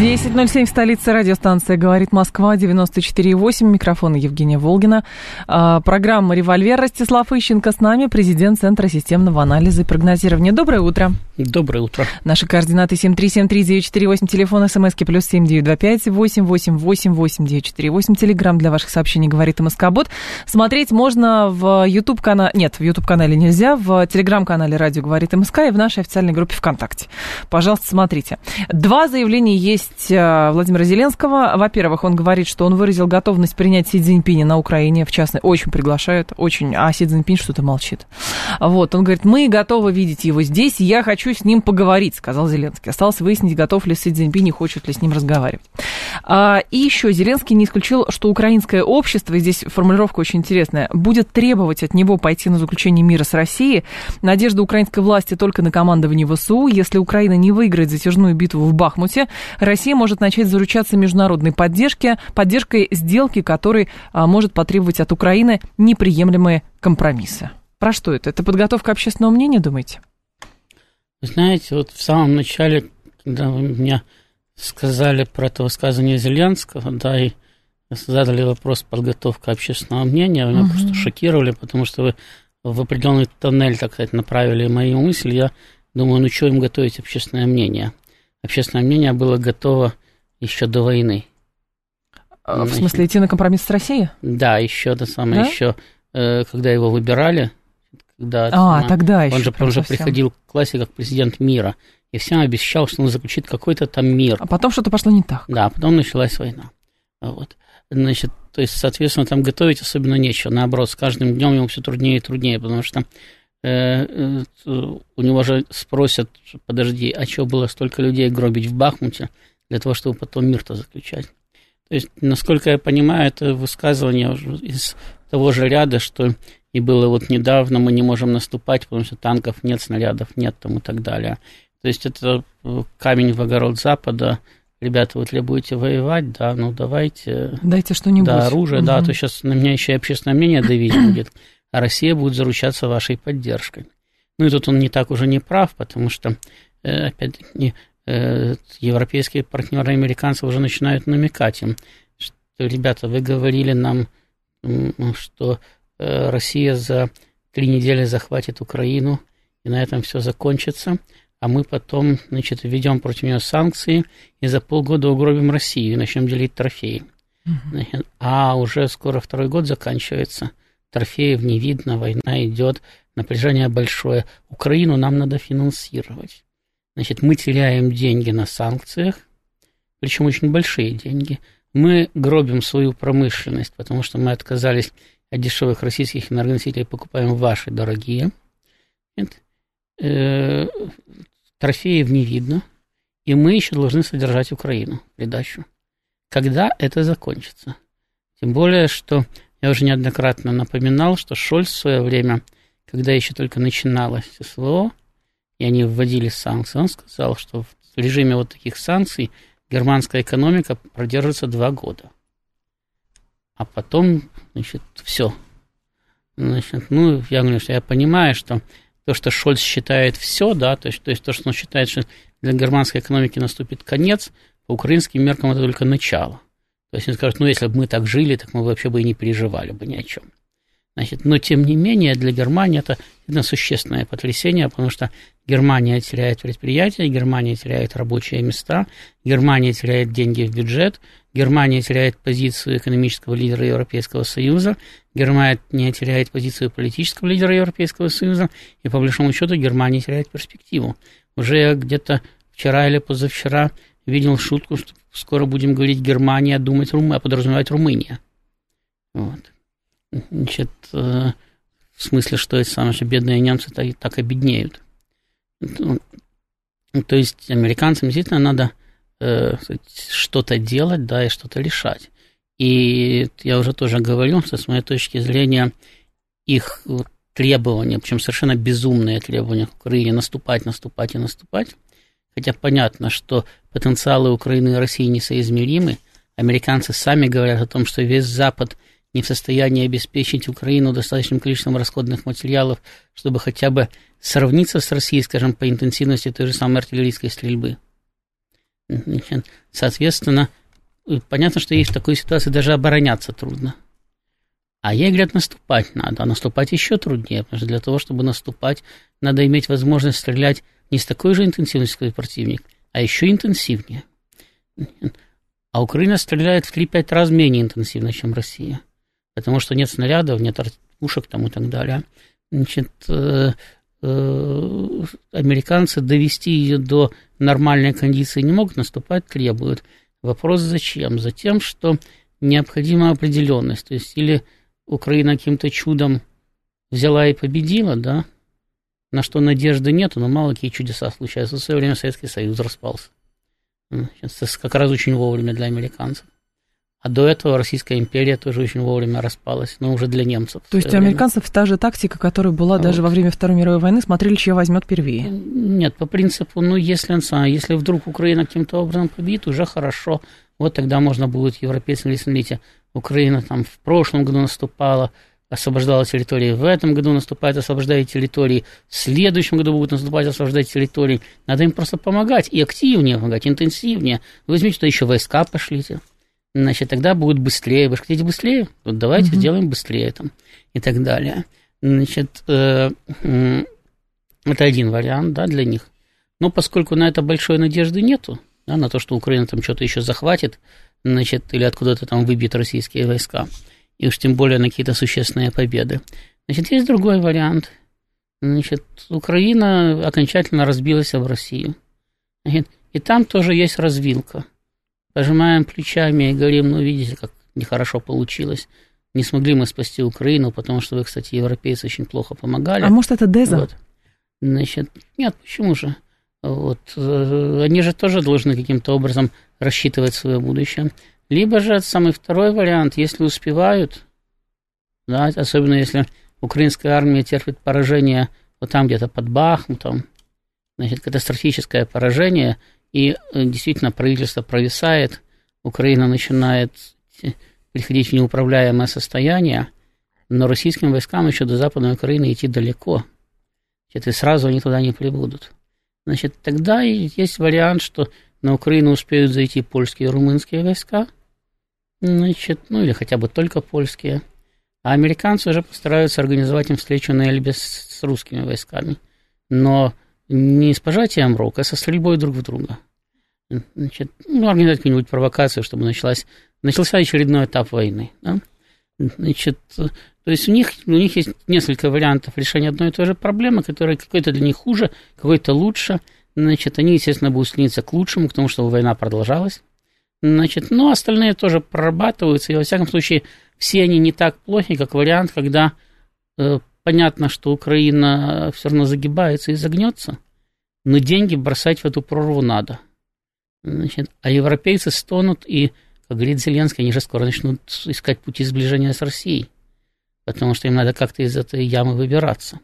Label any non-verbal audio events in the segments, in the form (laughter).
10.07 в столице радиостанция «Говорит Москва», 94.8, микрофон Евгения Волгина. А, программа «Револьвер» Ростислав Ищенко с нами, президент Центра системного анализа и прогнозирования. Доброе утро. Доброе утро. Наши координаты 7373948, телефон смски плюс 7925 8888948, телеграмм для ваших сообщений «Говорит МСК-бот». Смотреть можно в YouTube-канале, нет, в YouTube-канале нельзя, в телеграм-канале «Радио говорит МСК» и в нашей официальной группе ВКонтакте. Пожалуйста, смотрите. Два заявления есть э, Владимира Зеленского. Во-первых, он говорит, что он выразил готовность принять Си Цзиньпиня на Украине, в частности, очень приглашают, очень, а Си Цзиньпинь что-то молчит. Вот, он говорит, мы готовы видеть его здесь, я хочу хочу с ним поговорить, сказал Зеленский. Осталось выяснить, готов ли Си Цзиньпинь и хочет ли с ним разговаривать. А, и еще Зеленский не исключил, что украинское общество, и здесь формулировка очень интересная, будет требовать от него пойти на заключение мира с Россией. Надежда украинской власти только на командование ВСУ. Если Украина не выиграет затяжную битву в Бахмуте, Россия может начать заручаться международной поддержки, поддержкой сделки, которой а, может потребовать от Украины неприемлемые компромиссы. Про что это? Это подготовка общественного мнения, думаете? Вы знаете, вот в самом начале, когда вы мне сказали про это высказывание Зеленского, да, и задали вопрос подготовка общественного мнения, вы меня угу. просто шокировали, потому что вы в определенный тоннель, так сказать, направили мои мысли. Я думаю, ну что им готовить общественное мнение? Общественное мнение было готово еще до войны. А, в смысле, идти на компромисс с Россией? Да, еще то самое, да? еще э, когда его выбирали, да, а, она, тогда еще. Он же, он же приходил к классе как президент мира. И всем обещал, что он заключит какой-то там мир. А потом что-то пошло не так. Да, потом началась война. Вот. Значит, то есть, соответственно, там готовить особенно нечего. Наоборот, с каждым днем ему все труднее и труднее, потому что у него же спросят, подожди, а что было столько людей гробить в Бахмуте для того, чтобы потом мир-то заключать? То есть, насколько я понимаю, это высказывание из того же ряда, что и было вот недавно, мы не можем наступать, потому что танков нет, снарядов нет там и так далее. То есть это э, камень в огород Запада. Ребята, вот ли будете воевать, да, ну давайте. Дайте что-нибудь. Да, оружие, угу. да, то сейчас на меня еще и общественное мнение давить будет, а Россия будет заручаться вашей поддержкой. Ну и тут он не так уже не прав, потому что, э, опять-таки, э, европейские партнеры американцы уже начинают намекать им, что, ребята, вы говорили нам, что Э, Россия за три недели захватит Украину, и на этом все закончится, а мы потом, значит, введем против нее санкции и за полгода угробим Россию и начнем делить трофеи. Угу. А уже скоро второй год заканчивается, трофеев не видно, война идет, напряжение большое. Украину нам надо финансировать. Значит, мы теряем деньги на санкциях, причем очень большие деньги. Мы гробим свою промышленность, потому что мы отказались от дешевых российских энергоносителей покупаем ваши дорогие. Э, трофеев не видно. И мы еще должны содержать Украину придачу. Когда это закончится? Тем более, что я уже неоднократно напоминал, что Шольц в свое время, когда еще только начиналось СВО, и они вводили санкции, он сказал, что в режиме вот таких санкций германская экономика продержится два года а потом, значит, все. Значит, ну, я говорю, что я понимаю, что то, что Шольц считает все, да, то есть, то есть то, что он считает, что для германской экономики наступит конец, по украинским меркам это только начало. То есть он скажет, ну, если бы мы так жили, так мы вообще бы и не переживали бы ни о чем. Значит, но тем не менее для Германии это, это существенное потрясение, потому что Германия теряет предприятия, Германия теряет рабочие места, Германия теряет деньги в бюджет, Германия теряет позицию экономического лидера Европейского Союза, Германия теряет позицию политического лидера Европейского Союза, и по большому счету Германия теряет перспективу. Уже где-то вчера или позавчера видел шутку, что скоро будем говорить Германия, думать Румыния, а подразумевать Румыния. Вот. Значит, э, в смысле, что эти самые же бедные немцы так, так обеднеют. Ну, то есть американцам действительно надо э, что-то делать, да, и что-то решать. И я уже тоже говорил, что с моей точки зрения их требования, причем совершенно безумные требования к Украине наступать, наступать и наступать, хотя понятно, что потенциалы Украины и России несоизмеримы, американцы сами говорят о том, что весь Запад не в состоянии обеспечить Украину достаточным количеством расходных материалов, чтобы хотя бы сравниться с Россией, скажем, по интенсивности той же самой артиллерийской стрельбы. Соответственно, понятно, что ей в такой ситуации даже обороняться трудно. А ей говорят, наступать надо, а наступать еще труднее, потому что для того, чтобы наступать, надо иметь возможность стрелять не с такой же интенсивностью, как противник, а еще интенсивнее. А Украина стреляет в 3-5 раз менее интенсивно, чем Россия, потому что нет снарядов, нет пушек там и так далее. Значит, э, э, американцы довести ее до нормальной кондиции не могут, наступать требуют. Вопрос зачем? Затем, что необходима определенность. То есть или Украина каким-то чудом взяла и победила, да, на что надежды нету, но мало какие чудеса случаются. В свое время Советский Союз распался. Сейчас как раз очень вовремя для американцев. А до этого Российская империя тоже очень вовремя распалась, но уже для немцев. То есть у американцев та же тактика, которая была вот. даже во время Второй мировой войны, смотрели, чья возьмет первее? Нет, по принципу, ну, если, если вдруг Украина каким-то образом победит, уже хорошо. Вот тогда можно будет европейцам говорить, смотрите, Украина там в прошлом году наступала, освобождала территории, в этом году наступает, освобождает территории, в следующем году будут наступать, освобождать территории. Надо им просто помогать, и активнее помогать, интенсивнее. Возьмите, что еще войска пошлите. Значит, тогда будет быстрее. Вы же хотите быстрее? Вот давайте угу. сделаем быстрее там и так далее. Значит, э, э, это один вариант, да, для них. Но поскольку на это большой надежды нету, да, на то, что Украина там что-то еще захватит, значит, или откуда-то там выбьет российские войска, и уж тем более на какие-то существенные победы. Значит, есть другой вариант. Значит, Украина окончательно разбилась в Россию. Значит, и там тоже есть развилка. Пожимаем плечами и говорим, ну, видите, как нехорошо получилось. Не смогли мы спасти Украину, потому что вы, кстати, европейцы очень плохо помогали. А может, это Деза? Вот. Значит, нет, почему же? Вот. Э, они же тоже должны каким-то образом рассчитывать свое будущее. Либо же самый второй вариант, если успевают, да, особенно если украинская армия терпит поражение вот там где-то под Бахмутом, значит, катастрофическое поражение, и э, действительно правительство провисает, Украина начинает приходить в неуправляемое состояние, но российским войскам еще до Западной Украины идти далеко. Значит, и сразу они туда не прибудут. Значит, тогда есть вариант, что на Украину успеют зайти польские и румынские войска – Значит, ну или хотя бы только польские. А американцы уже постараются организовать им встречу на Эльбе с, русскими войсками. Но не с пожатием рук, а со стрельбой друг в друга. Значит, ну, организовать какую-нибудь провокацию, чтобы началась, начался очередной этап войны. Да? Значит, то есть у них, у них есть несколько вариантов решения одной и той же проблемы, которая какой-то для них хуже, какой-то лучше. Значит, они, естественно, будут стремиться к лучшему, к тому, чтобы война продолжалась. Значит, но остальные тоже прорабатываются, и во всяком случае все они не так плохи, как вариант, когда э, понятно, что Украина все равно загибается и загнется, но деньги бросать в эту прорву надо. Значит, а европейцы стонут, и, как говорит Зеленский, они же скоро начнут искать пути сближения с Россией, потому что им надо как-то из этой ямы выбираться.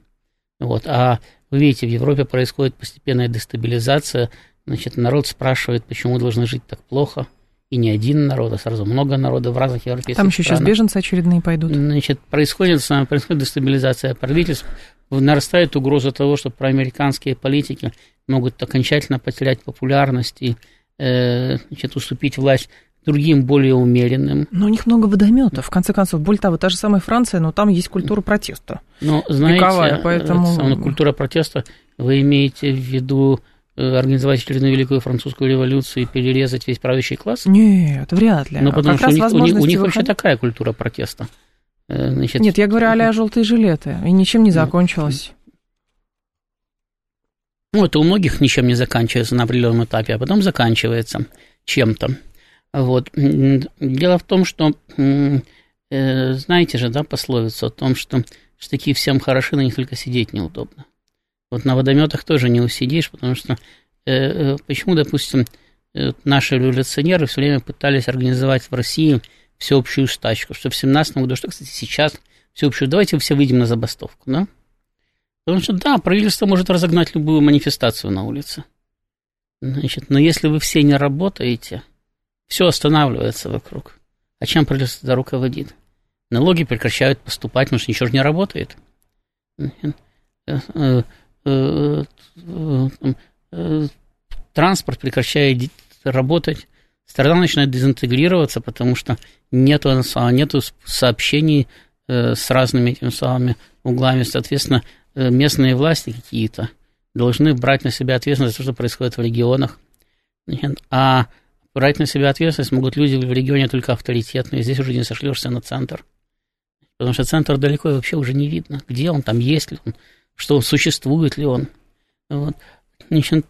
Вот. А вы видите, в Европе происходит постепенная дестабилизация, значит, народ спрашивает, почему должны жить так плохо – и не один народ, а сразу много народов в разных европейских Там еще странах. сейчас беженцы очередные пойдут. Значит, происходит, происходит дестабилизация правительств, нарастает угроза того, что проамериканские политики могут окончательно потерять популярность и э, значит, уступить власть другим, более умеренным. Но у них много водометов. В конце концов, более того, та же самая Франция, но там есть культура протеста. Но, знаете, Вековая, поэтому... самая культура протеста, вы имеете в виду Э, организовать очередную великую французскую революцию и перерезать весь правящий класс? Нет, вряд ли. Ну, потому как что у них, у них, у них вообще такая культура протеста. Э, значит, Нет, я говорю а желтые жилеты, и ничем не закончилось. Ну, это у многих ничем не заканчивается на определенном этапе, а потом заканчивается чем-то. Вот. Дело в том, что, э, знаете же, да, пословицу о том, что штыки всем хороши, на них только сидеть неудобно. Вот на водометах тоже не усидишь, потому что э, э, почему, допустим, э, наши революционеры все время пытались организовать в России всеобщую стачку, что в 17 году, что, кстати, сейчас всеобщую, давайте все выйдем на забастовку, да? Потому что, да, правительство может разогнать любую манифестацию на улице. Значит, но если вы все не работаете, все останавливается вокруг. А чем правительство руководит? Налоги прекращают поступать, потому что ничего же не работает. Транспорт прекращает работать, страна начинает дезинтегрироваться, потому что нету, нету сообщений э, с разными этими самыми углами. Соответственно, э, местные власти какие-то должны брать на себя ответственность за то, что происходит в регионах. А брать на себя ответственность могут люди в регионе только авторитетные. Здесь уже не сошлешься на центр. Потому что центр далеко и вообще уже не видно, где он, там есть ли он, что существует ли он. Вот. Значит,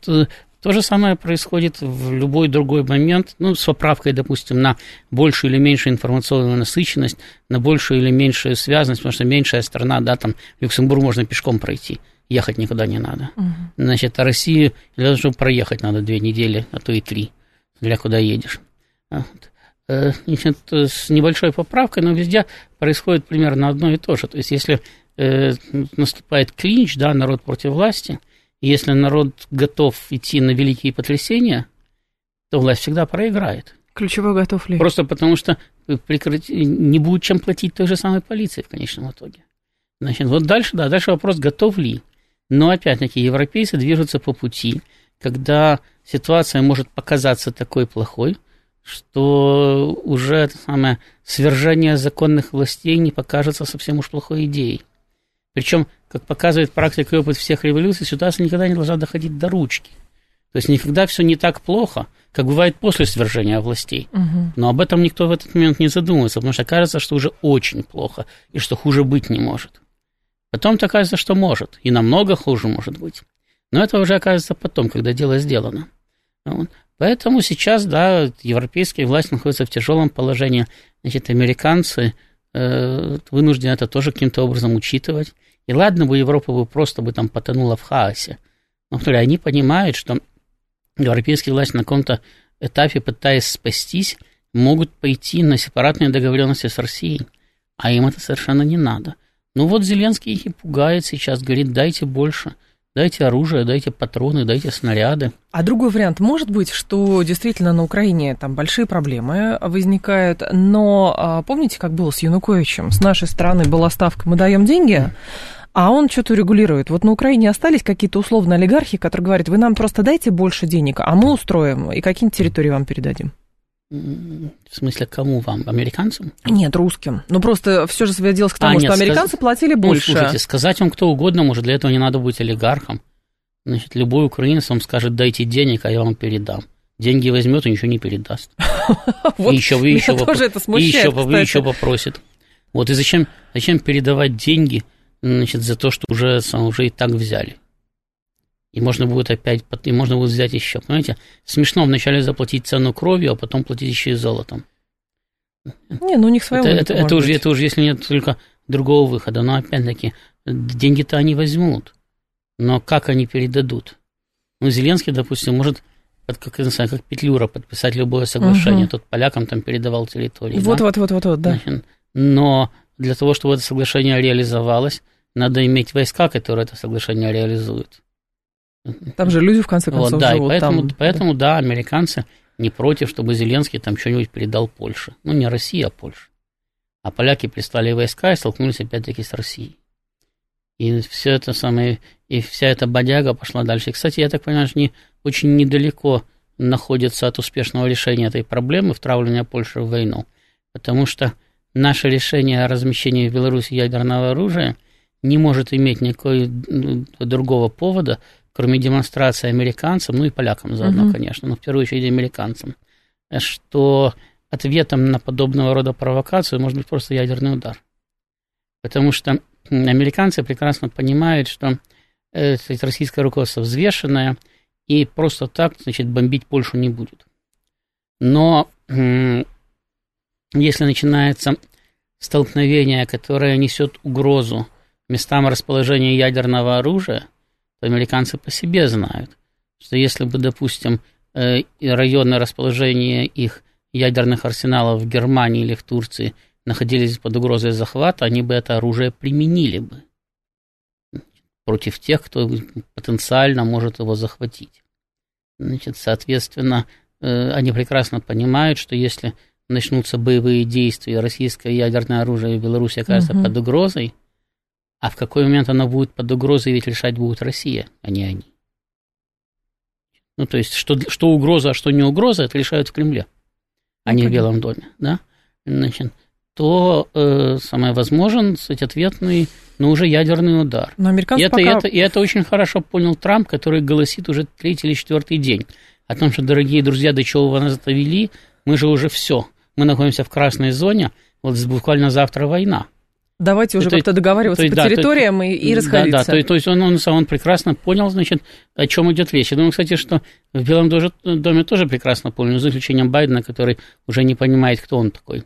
то же самое происходит в любой другой момент, ну, с поправкой, допустим, на большую или меньшую информационную насыщенность, на большую или меньшую связанность, потому что меньшая страна, да, там, Люксембург можно пешком пройти, ехать никуда не надо. Угу. Значит, а Россию для того, чтобы проехать, надо две недели, а то и три, для куда едешь. Вот. Э, значит, с небольшой поправкой, но везде происходит примерно одно и то же. То есть, если э, наступает клинч, да, народ против власти – если народ готов идти на великие потрясения, то власть всегда проиграет. Ключевой готов ли? Просто потому что прекрати... не будет чем платить той же самой полиции в конечном итоге. Значит, вот дальше, да, дальше вопрос, готов ли. Но опять-таки европейцы движутся по пути, когда ситуация может показаться такой плохой, что уже это самое свержение законных властей не покажется совсем уж плохой идеей. Причем, как показывает практика и опыт всех революций, ситуация никогда не должна доходить до ручки. То есть никогда все не так плохо, как бывает после свержения властей. Угу. Но об этом никто в этот момент не задумывается, потому что кажется, что уже очень плохо и что хуже быть не может. Потом-то кажется, что может, и намного хуже может быть. Но это уже оказывается потом, когда дело сделано. Вот. Поэтому сейчас, да, европейские власти находятся в тяжелом положении. Значит, американцы э, вынуждены это тоже каким-то образом учитывать. И ладно бы Европа бы просто бы там потонула в хаосе. Но второе, они понимают, что европейские власти на каком-то этапе, пытаясь спастись, могут пойти на сепаратные договоренности с Россией. А им это совершенно не надо. Ну вот Зеленский их и пугает сейчас, говорит, дайте больше. Дайте оружие, дайте патроны, дайте снаряды. А другой вариант может быть, что действительно на Украине там большие проблемы возникают, но а, помните, как было с Януковичем? С нашей стороны была ставка «мы даем деньги», а он что-то регулирует. Вот на Украине остались какие-то условные олигархи, которые говорят, вы нам просто дайте больше денег, а мы устроим и какие-нибудь территории вам передадим. В смысле, кому вам? Американцам? Нет, русским. Ну, просто все же сводилось к тому, а, нет, что американцы сказ... платили больше. Ну, слушайте, сказать вам кто угодно, может, для этого не надо быть олигархом. Значит, любой украинец вам скажет, дайте денег, а я вам передам. Деньги возьмет и ничего не передаст. (laughs) И еще, еще, еще попросит. Вот и зачем, зачем передавать деньги, значит, за то, что уже, уже и так взяли? И можно будет опять, и можно будет взять еще. Понимаете, смешно вначале заплатить цену кровью, а потом платить еще и золотом. Не, ну у них своя это, это, это, уже, это уже, если нет только другого выхода. Но опять-таки, деньги-то они возьмут. Но как они передадут? Ну, Зеленский, допустим, может как, как, не знаю, как Петлюра подписать любое соглашение. Угу. Тот полякам там передавал территории. Вот, да? вот, вот, вот, вот, да. Но для того, чтобы это соглашение реализовалось, надо иметь войска, которые это соглашение реализуют. Там же люди, в конце концов, вот, да, живут и поэтому, там. поэтому, да, американцы не против, чтобы Зеленский там что-нибудь передал Польше. Ну, не Россия, а Польша. А поляки прислали войска и столкнулись опять-таки с Россией. И все это самое, и вся эта бодяга пошла дальше. И, кстати, я так понимаю, что не, очень недалеко находится от успешного решения этой проблемы втравливания Польши в войну. Потому что наше решение о размещении в Беларуси ядерного оружия не может иметь никакого другого повода, кроме демонстрации американцам, ну и полякам заодно, угу. конечно, но в первую очередь американцам, что ответом на подобного рода провокацию может быть просто ядерный удар. Потому что американцы прекрасно понимают, что э, российское руководство взвешенное, и просто так, значит, бомбить Польшу не будет. Но если начинается столкновение, которое несет угрозу местам расположения ядерного оружия, американцы по себе знают, что если бы, допустим, э, районное расположение их ядерных арсеналов в Германии или в Турции находились под угрозой захвата, они бы это оружие применили бы против тех, кто потенциально может его захватить. Значит, соответственно, э, они прекрасно понимают, что если начнутся боевые действия, российское ядерное оружие в Беларуси окажется угу. под угрозой, а в какой момент оно будет под угрозой, ведь решать будет Россия, а не они. Ну, то есть, что, что угроза, а что не угроза, это решают в Кремле, а ну, не в Белом доме, да? Значит, то э, самое возможен, кстати, ответный, но уже ядерный удар. Но и, это, пока... и, это, и это очень хорошо понял Трамп, который голосит уже третий или четвертый день о том, что, дорогие друзья, до чего вы нас довели, мы же уже все, мы находимся в красной зоне, вот буквально завтра война. Давайте уже как-то договариваться то, по да, территориям то, и, и расходиться. Да, да, то, то есть он, он, он прекрасно понял, значит, о чем идет речь. Я думаю, кстати, что в Белом доме тоже прекрасно понял, за исключением Байдена, который уже не понимает, кто он такой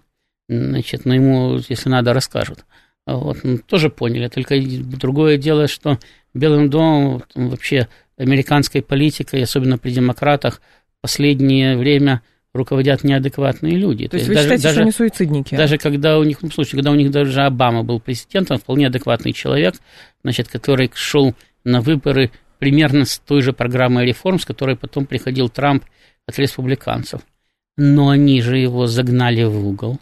значит, но ему, если надо, расскажут. Вот, ну, тоже поняли. Только другое дело, что Белым домом вообще американской политикой, особенно при демократах, последнее время руководят неадекватные люди. То, То есть вы даже, считаете, даже, что они суицидники? Даже когда у них, ну, слушайте, когда у них даже Обама был президентом, вполне адекватный человек, значит, который шел на выборы примерно с той же программой реформ, с которой потом приходил Трамп от республиканцев. Но они же его загнали в угол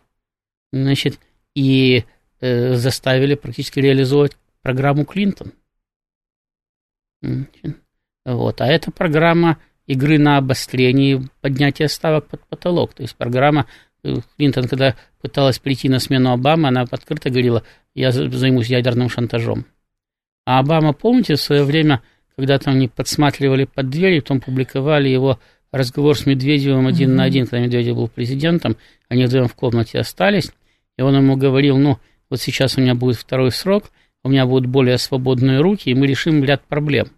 значит, и э, заставили практически реализовать программу Клинтон. Вот. А это программа игры на обострение поднятия ставок под потолок. То есть программа э, Клинтон, когда пыталась прийти на смену Обамы, она открыто говорила, я займусь ядерным шантажом. А Обама, помните, в свое время, когда там они подсматривали под дверь, потом публиковали его разговор с Медведевым один mm-hmm. на один, когда Медведев был президентом, они вдвоем в комнате остались, и он ему говорил, ну, вот сейчас у меня будет второй срок, у меня будут более свободные руки, и мы решим ряд проблем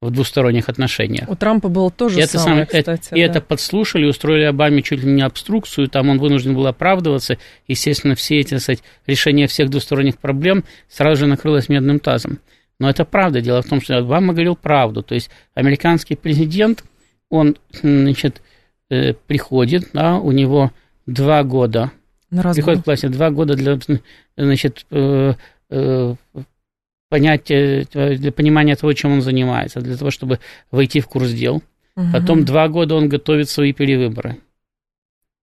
в двусторонних отношениях. У Трампа было тоже и самое, это, кстати. Это, да. И это подслушали, устроили Обаме чуть ли не обструкцию, там он вынужден был оправдываться. Естественно, все эти, кстати, решения всех двусторонних проблем сразу же накрылось медным тазом. Но это правда. Дело в том, что Обама говорил правду. То есть американский президент, он, значит, э, приходит, да, у него два года на приходит к власти два года для, значит, э, э, для понимания того, чем он занимается, для того, чтобы войти в курс дел. Угу. Потом два года он готовит свои перевыборы.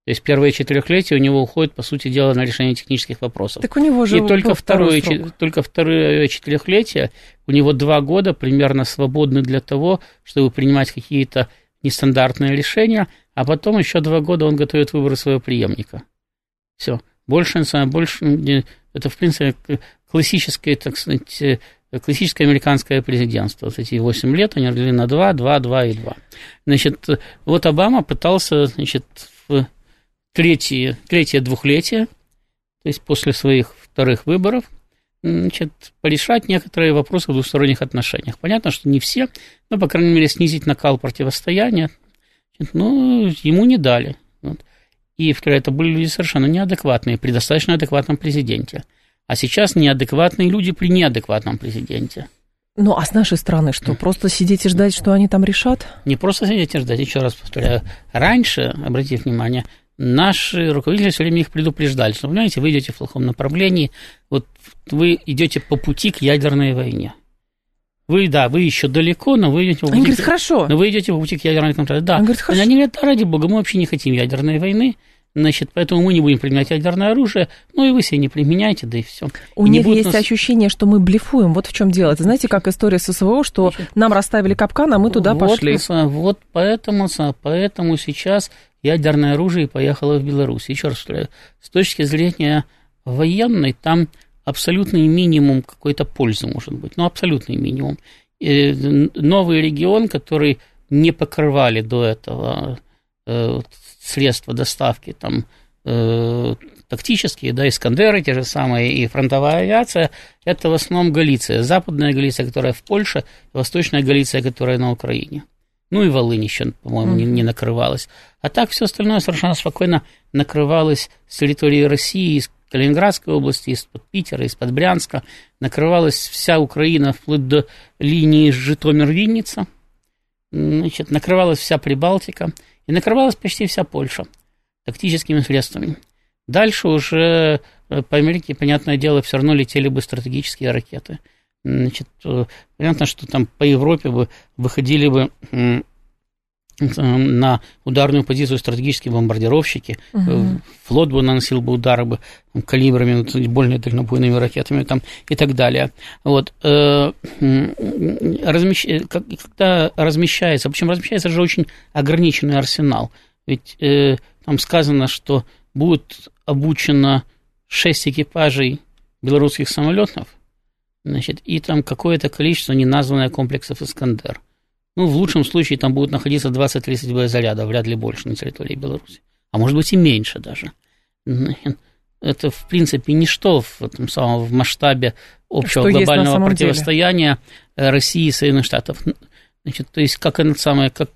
То есть первое четырехлетие у него уходит, по сути дела, на решение технических вопросов. Так у него же И только второе, только второе четырехлетие, у него два года примерно свободны для того, чтобы принимать какие-то нестандартные решения, а потом еще два года он готовит выборы своего преемника. Все. Больше, больше, это, в принципе, классическое, так сказать, э, классическое американское президентство. Вот эти 8 лет они разделили на 2, 2, 2 и 2. Значит, вот Обама пытался, значит, в третье, третье двухлетие, то есть после своих вторых выборов, значит, порешать некоторые вопросы в двусторонних отношениях. Понятно, что не все, но, по крайней мере, снизить накал противостояния, ну, ему не дали. Вот. И, второе, это были люди совершенно неадекватные при достаточно адекватном президенте. А сейчас неадекватные люди при неадекватном президенте. Ну, а с нашей стороны что? Просто сидеть и ждать, что они там решат? Не просто сидеть и ждать, еще раз повторяю. Раньше, обратите внимание, наши руководители все время их предупреждали, что, понимаете, вы идете в плохом направлении, вот вы идете по пути к ядерной войне. Вы, да, вы еще далеко, но вы идете по пути... Они говорят, хорошо. Но вы идете по пути к ядерной контроле. Да. Они говорят, хорошо. Они говорят, да, ради бога, мы вообще не хотим ядерной войны, значит, поэтому мы не будем применять ядерное оружие, ну и вы себе не применяйте, да и все. У и них есть нас... ощущение, что мы блефуем, вот в чем дело. Это знаете, как история с СВО, что значит, нам расставили капкан, а мы туда вот, пошли. Вот поэтому, поэтому сейчас ядерное оружие поехало в Беларусь. Еще раз повторяю, с точки зрения военной, там абсолютный минимум какой-то пользы может быть, ну, абсолютный минимум. И новый регион, который не покрывали до этого э, средства доставки, там, э, тактические, да, Искандеры, те же самые, и фронтовая авиация, это в основном Галиция, западная Галиция, которая в Польше, восточная Галиция, которая на Украине. Ну и Волынь еще, по-моему, не, не накрывалась. А так все остальное совершенно спокойно накрывалось с территории России, из Калининградской области, из-под Питера, из-под Брянска, накрывалась вся Украина вплоть до линии Житомир-Винница, значит, накрывалась вся Прибалтика и накрывалась почти вся Польша тактическими средствами. Дальше уже по Америке, понятное дело, все равно летели бы стратегические ракеты. Значит, понятно, что там по Европе бы выходили бы на ударную позицию стратегические бомбардировщики, угу. флот бы наносил бы удары бы калибрами, более дальнобойными ракетами там, и так далее. Вот. Э, размещ... Когда размещается, причем размещается же очень ограниченный арсенал, ведь э, там сказано, что будет обучено 6 экипажей белорусских самолетов, значит, и там какое-то количество неназванное комплексов «Искандер». Ну, в лучшем случае там будут находиться 20-30 боезарядов, вряд ли больше на территории Беларуси. А может быть и меньше даже. Это, в принципе, ничто в, этом самом, в масштабе общего Что глобального противостояния деле? России и Соединенных Штатов. Значит, то есть, как это самое, как,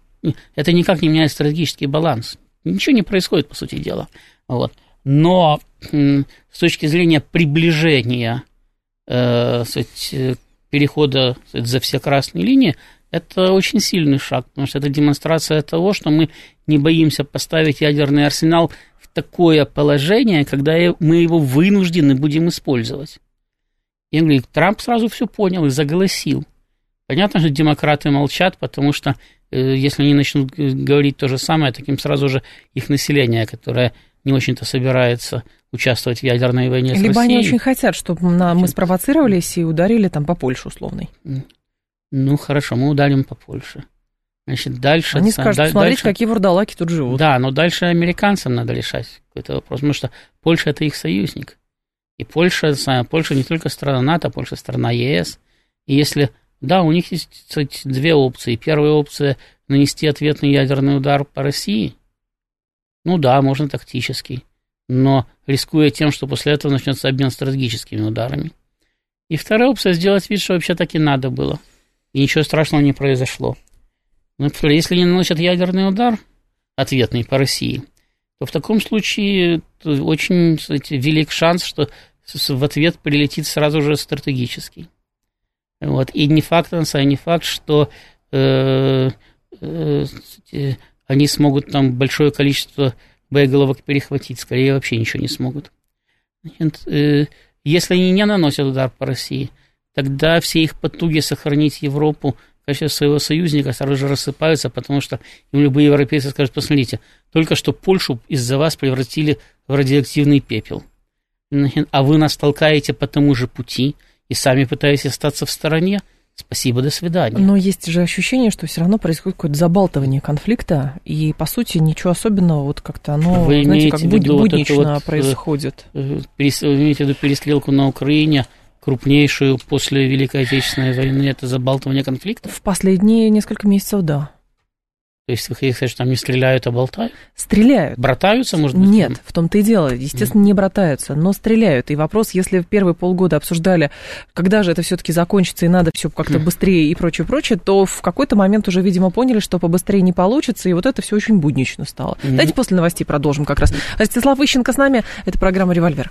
это никак не меняет стратегический баланс. Ничего не происходит, по сути дела. Вот. Но с точки зрения приближения э, сказать, перехода сказать, за все красные линии, это очень сильный шаг, потому что это демонстрация того, что мы не боимся поставить ядерный арсенал в такое положение, когда мы его вынуждены будем использовать. И говорю, Трамп сразу все понял и заголосил. Понятно, что демократы молчат, потому что э, если они начнут говорить то же самое, таким сразу же их население, которое не очень-то собирается участвовать в ядерной войне Либо с Россией. они очень хотят, чтобы мы спровоцировались и ударили там по Польше условной. Ну, хорошо, мы ударим по Польше. Значит, дальше... Они скажут, да, смотрите, дальше, какие вурдалаки тут живут. Да, но дальше американцам надо решать какой-то вопрос, потому что Польша – это их союзник. И Польша, Польша не только страна НАТО, Польша – страна ЕС. И если... Да, у них есть кстати, две опции. Первая опция – нанести ответный ядерный удар по России. Ну да, можно тактический, но рискуя тем, что после этого начнется обмен стратегическими ударами. И вторая опция – сделать вид, что вообще так и надо было – и ничего страшного не произошло. Например, если не наносят ядерный удар, ответный по России, то в таком случае очень кстати, велик шанс, что в ответ прилетит сразу же стратегический. Вот. И не факт, а не факт, что э, э, они смогут там большое количество боеголовок перехватить. Скорее, вообще ничего не смогут. Э, если они не наносят удар по России – тогда все их потуги сохранить Европу в качестве своего союзника сразу же рассыпаются, потому что им любые европейцы скажут, посмотрите, только что Польшу из-за вас превратили в радиоактивный пепел, а вы нас толкаете по тому же пути и сами пытаетесь остаться в стороне, Спасибо, до свидания. Но есть же ощущение, что все равно происходит какое-то забалтывание конфликта, и по сути ничего особенного, вот как-то оно, Вы знаете, как буд- буднично вот вот, происходит. Э, вы имеете в виду перестрелку на Украине, крупнейшую после Великой Отечественной войны, это забалтывание конфликта? В последние несколько месяцев, да. То есть вы хотите сказать, что там не стреляют, а болтают? Стреляют. Братаются, может быть? Нет, в том-то и дело. Естественно, не братаются, но стреляют. И вопрос, если в первые полгода обсуждали, когда же это все-таки закончится и надо все как-то быстрее и прочее, прочее, то в какой-то момент уже, видимо, поняли, что побыстрее не получится, и вот это все очень буднично стало. Mm-hmm. Давайте после новостей продолжим как раз. Ростислав Ищенко с нами. Это программа «Револьвер».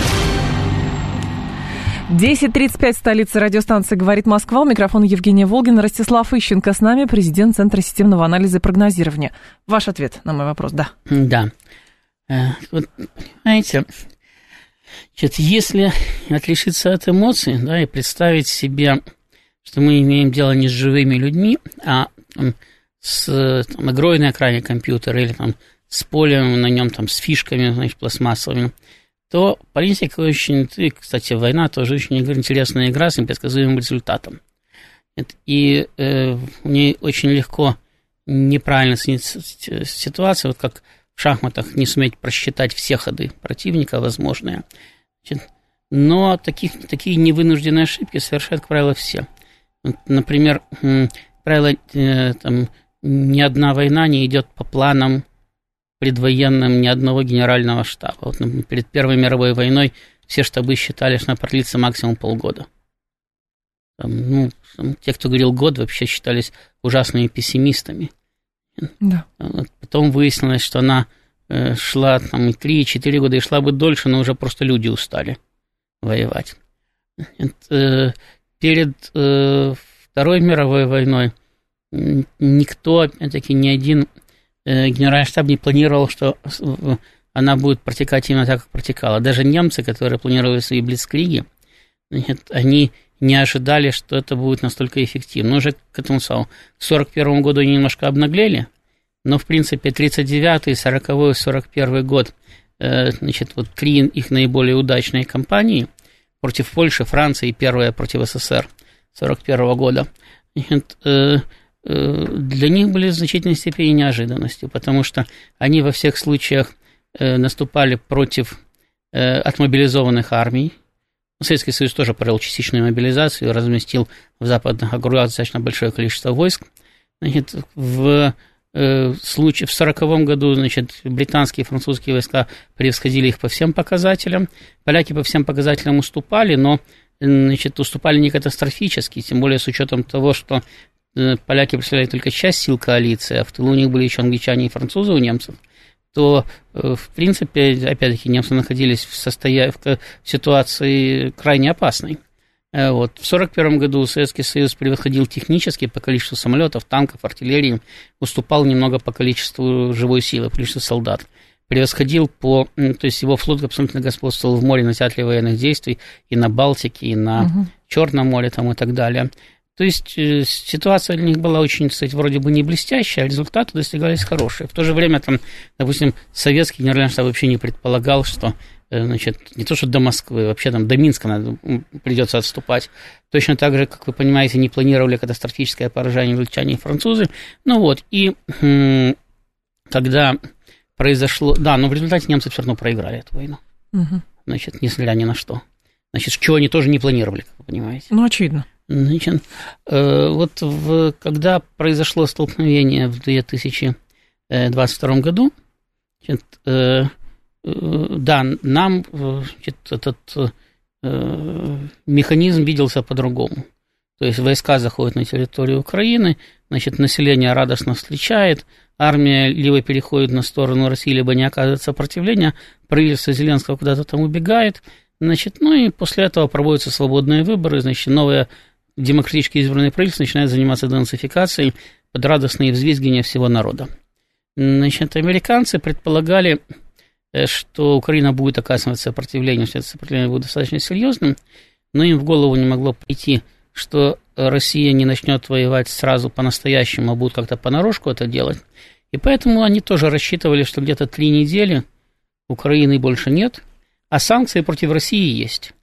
10.35, столица радиостанции «Говорит Москва». У микрофона Евгения Волгина. Ростислав Ищенко с нами, президент Центра системного анализа и прогнозирования. Ваш ответ на мой вопрос, да? Да. Э, вот, понимаете, значит, если отрешиться от эмоций, да, и представить себе, что мы имеем дело не с живыми людьми, а там, с там, игрой на экране компьютера или там, с полем на нем, там, с фишками, значит, пластмассовыми – то политика очень, кстати, война тоже очень интересная игра с непредсказуемым результатом. И э, мне очень легко неправильно ситуация, вот как в шахматах не суметь просчитать все ходы противника возможные. Значит, но таких, такие невынужденные ошибки совершают, как правило, все. Вот, например, правило, э, там, ни одна война не идет по планам предвоенным ни одного генерального штаба. Вот, например, перед Первой мировой войной все штабы считали, что она продлится максимум полгода. Там, ну, те, кто говорил год, вообще считались ужасными пессимистами. Да. Потом выяснилось, что она шла там и 3-4 года, и шла бы дольше, но уже просто люди устали воевать. Перед Второй мировой войной никто, опять-таки, ни один генеральный штаб не планировал, что она будет протекать именно так, как протекала. Даже немцы, которые планировали свои блицкриги, они не ожидали, что это будет настолько эффективно. Но уже к этому самому. В 1941 году они немножко обнаглели, но, в принципе, 39-й, 40-й, 41 год, э, значит, вот три их наиболее удачные кампании против Польши, Франции и первая против СССР 41 года, значит, э, э, для них были в значительной степени неожиданностью, потому что они во всех случаях наступали против отмобилизованных армий, Советский Союз тоже провел частичную мобилизацию, разместил в западных округах достаточно большое количество войск. Значит, в э, случае в 1940 году значит, британские и французские войска превосходили их по всем показателям. Поляки по всем показателям уступали, но значит, уступали не катастрофически, тем более с учетом того, что э, поляки представляли только часть сил коалиции, а в тылу у них были еще англичане и французы у немцев – то, э, в принципе, опять-таки, немцы находились в, состоя... в ситуации крайне опасной. Э, вот. В 1941 году Советский Союз превосходил технически по количеству самолетов, танков, артиллерии, уступал немного по количеству живой силы, по количеству солдат. Превосходил по... То есть его флот абсолютно господствовал в море на театре военных действий, и на Балтике, и на угу. Черном море там, и так далее. То есть э, ситуация для них была очень, кстати, вроде бы не блестящая, а результаты достигались хорошие. В то же время, там, допустим, советский генеральный штаб вообще не предполагал, что э, значит, не то, что до Москвы, вообще там до Минска надо, придется отступать. Точно так же, как вы понимаете, не планировали катастрофическое поражение англичане и французы. Ну вот, и когда произошло... Да, но в результате немцы все равно проиграли эту войну. Угу. Значит, несмотря ни на что. Значит, чего они тоже не планировали, как вы понимаете. Ну, очевидно. Значит, э, вот в, когда произошло столкновение в 2022 году, значит, э, э, да, нам значит, этот механизм виделся по-другому. То есть войска заходят на территорию Украины, значит, население радостно встречает, армия либо переходит на сторону России, либо не оказывает сопротивления, правительство Зеленского куда-то там убегает, значит, ну и после этого проводятся свободные выборы, значит, новая демократически избранное правительство начинает заниматься денацификацией под радостные взвизгивания всего народа. Значит, американцы предполагали, э, что Украина будет оказывать сопротивление, что это сопротивление будет достаточно серьезным, но им в голову не могло прийти, что Россия не начнет воевать сразу по-настоящему, а будет как-то понарошку это делать. И поэтому они тоже рассчитывали, что где-то три недели Украины больше нет, а санкции против России есть.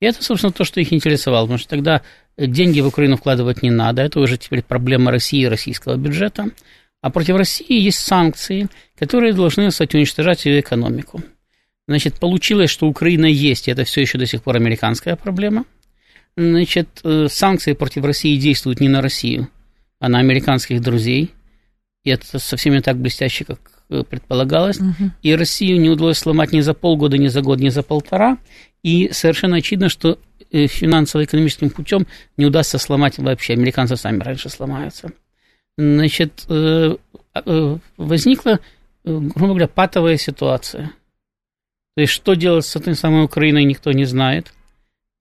И это, собственно, то, что их интересовало, потому что тогда деньги в Украину вкладывать не надо, это уже теперь проблема России и российского бюджета. А против России есть санкции, которые должны, кстати, уничтожать ее экономику. Значит, получилось, что Украина есть, и это все еще до сих пор американская проблема. Значит, э, санкции против России действуют не на Россию, а на американских друзей. И это совсем не так блестяще, как э, предполагалось. Угу. И Россию не удалось сломать ни за полгода, ни за год, ни за полтора. И совершенно очевидно, что э, финансово-экономическим путем не удастся сломать вообще. Американцы сами раньше сломаются. Значит, э, э, возникла, грубо говоря, патовая ситуация. То есть, что делать с этой самой Украиной, никто не знает,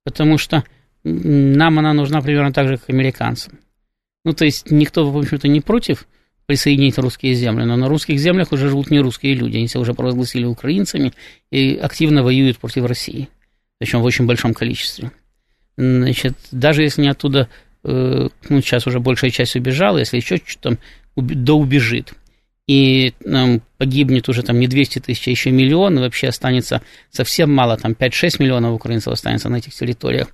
потому что нам она нужна примерно так же, как американцам. Ну, то есть, никто, в общем-то, не против присоединить русские земли, но на русских землях уже живут не русские люди, они себя уже провозгласили украинцами и активно воюют против России. Причем в очень большом количестве. Значит, даже если не оттуда, э, ну, сейчас уже большая часть убежала, если еще чуть-чуть там доубежит, и нам погибнет уже там не 200 тысяч, а еще миллион, и вообще останется совсем мало, там 5-6 миллионов украинцев останется на этих территориях,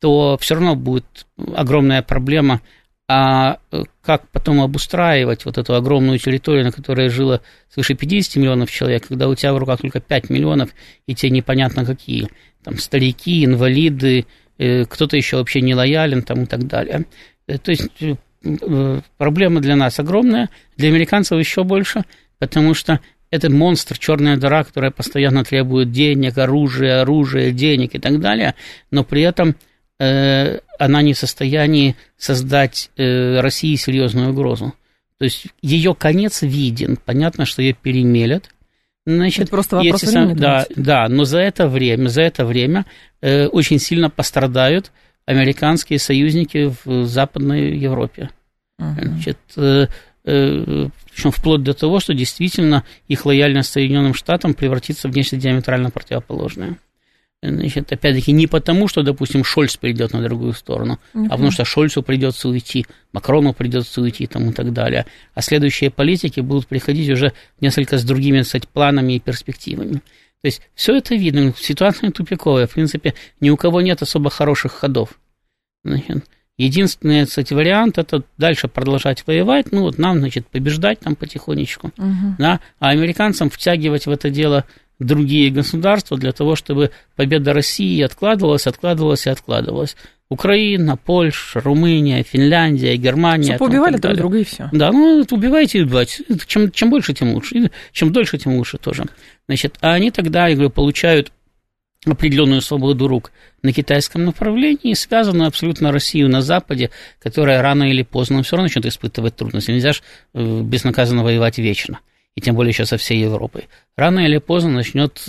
то все равно будет огромная проблема а э, как потом обустраивать вот эту огромную территорию, на которой жило свыше 50 миллионов человек, когда у тебя в руках только 5 миллионов, и те непонятно какие, там старики, инвалиды, э, кто-то еще вообще не лоялен там и так далее. Э, то есть проблема для нас огромная, для американцев еще больше, потому что это монстр, черная дыра, которая постоянно требует денег, оружия, оружия, денег и так далее, но при этом она не в состоянии создать э, России серьезную угрозу. То есть ее конец виден. Понятно, что ее перемелят. Значит, это просто вопрос эти, времени. Да, да, но за это время, за это время э, очень сильно пострадают американские союзники в Западной Европе. Uh-huh. Значит, э, э, причем вплоть до того, что действительно их лояльность Соединенным Штатам превратится в нечто диаметрально противоположное. Значит, опять-таки, не потому, что, допустим, Шольц перейдет на другую сторону, uh-huh. а потому что Шольцу придется уйти, Макрону придется уйти там, и так далее. А следующие политики будут приходить уже несколько с другими, кстати, планами и перспективами. То есть все это видно, ситуация тупиковая. В принципе, ни у кого нет особо хороших ходов. Значит, единственный, кстати, вариант это дальше продолжать воевать, ну вот нам, значит, побеждать там потихонечку, uh-huh. да, а американцам втягивать в это дело другие государства для того, чтобы победа России откладывалась, откладывалась и откладывалась. Украина, Польша, Румыния, Финляндия, Германия. Чтобы убивали друг друга и все. Да, ну убивайте и убивайте. Чем, чем больше, тем лучше. И чем дольше, тем лучше тоже. Значит, а они тогда, я говорю, получают определенную свободу рук на китайском направлении, связанную абсолютно Россию на Западе, которая рано или поздно все равно начнет испытывать трудности. Нельзя же э, безнаказанно воевать вечно и тем более еще со всей Европой. Рано или поздно начнет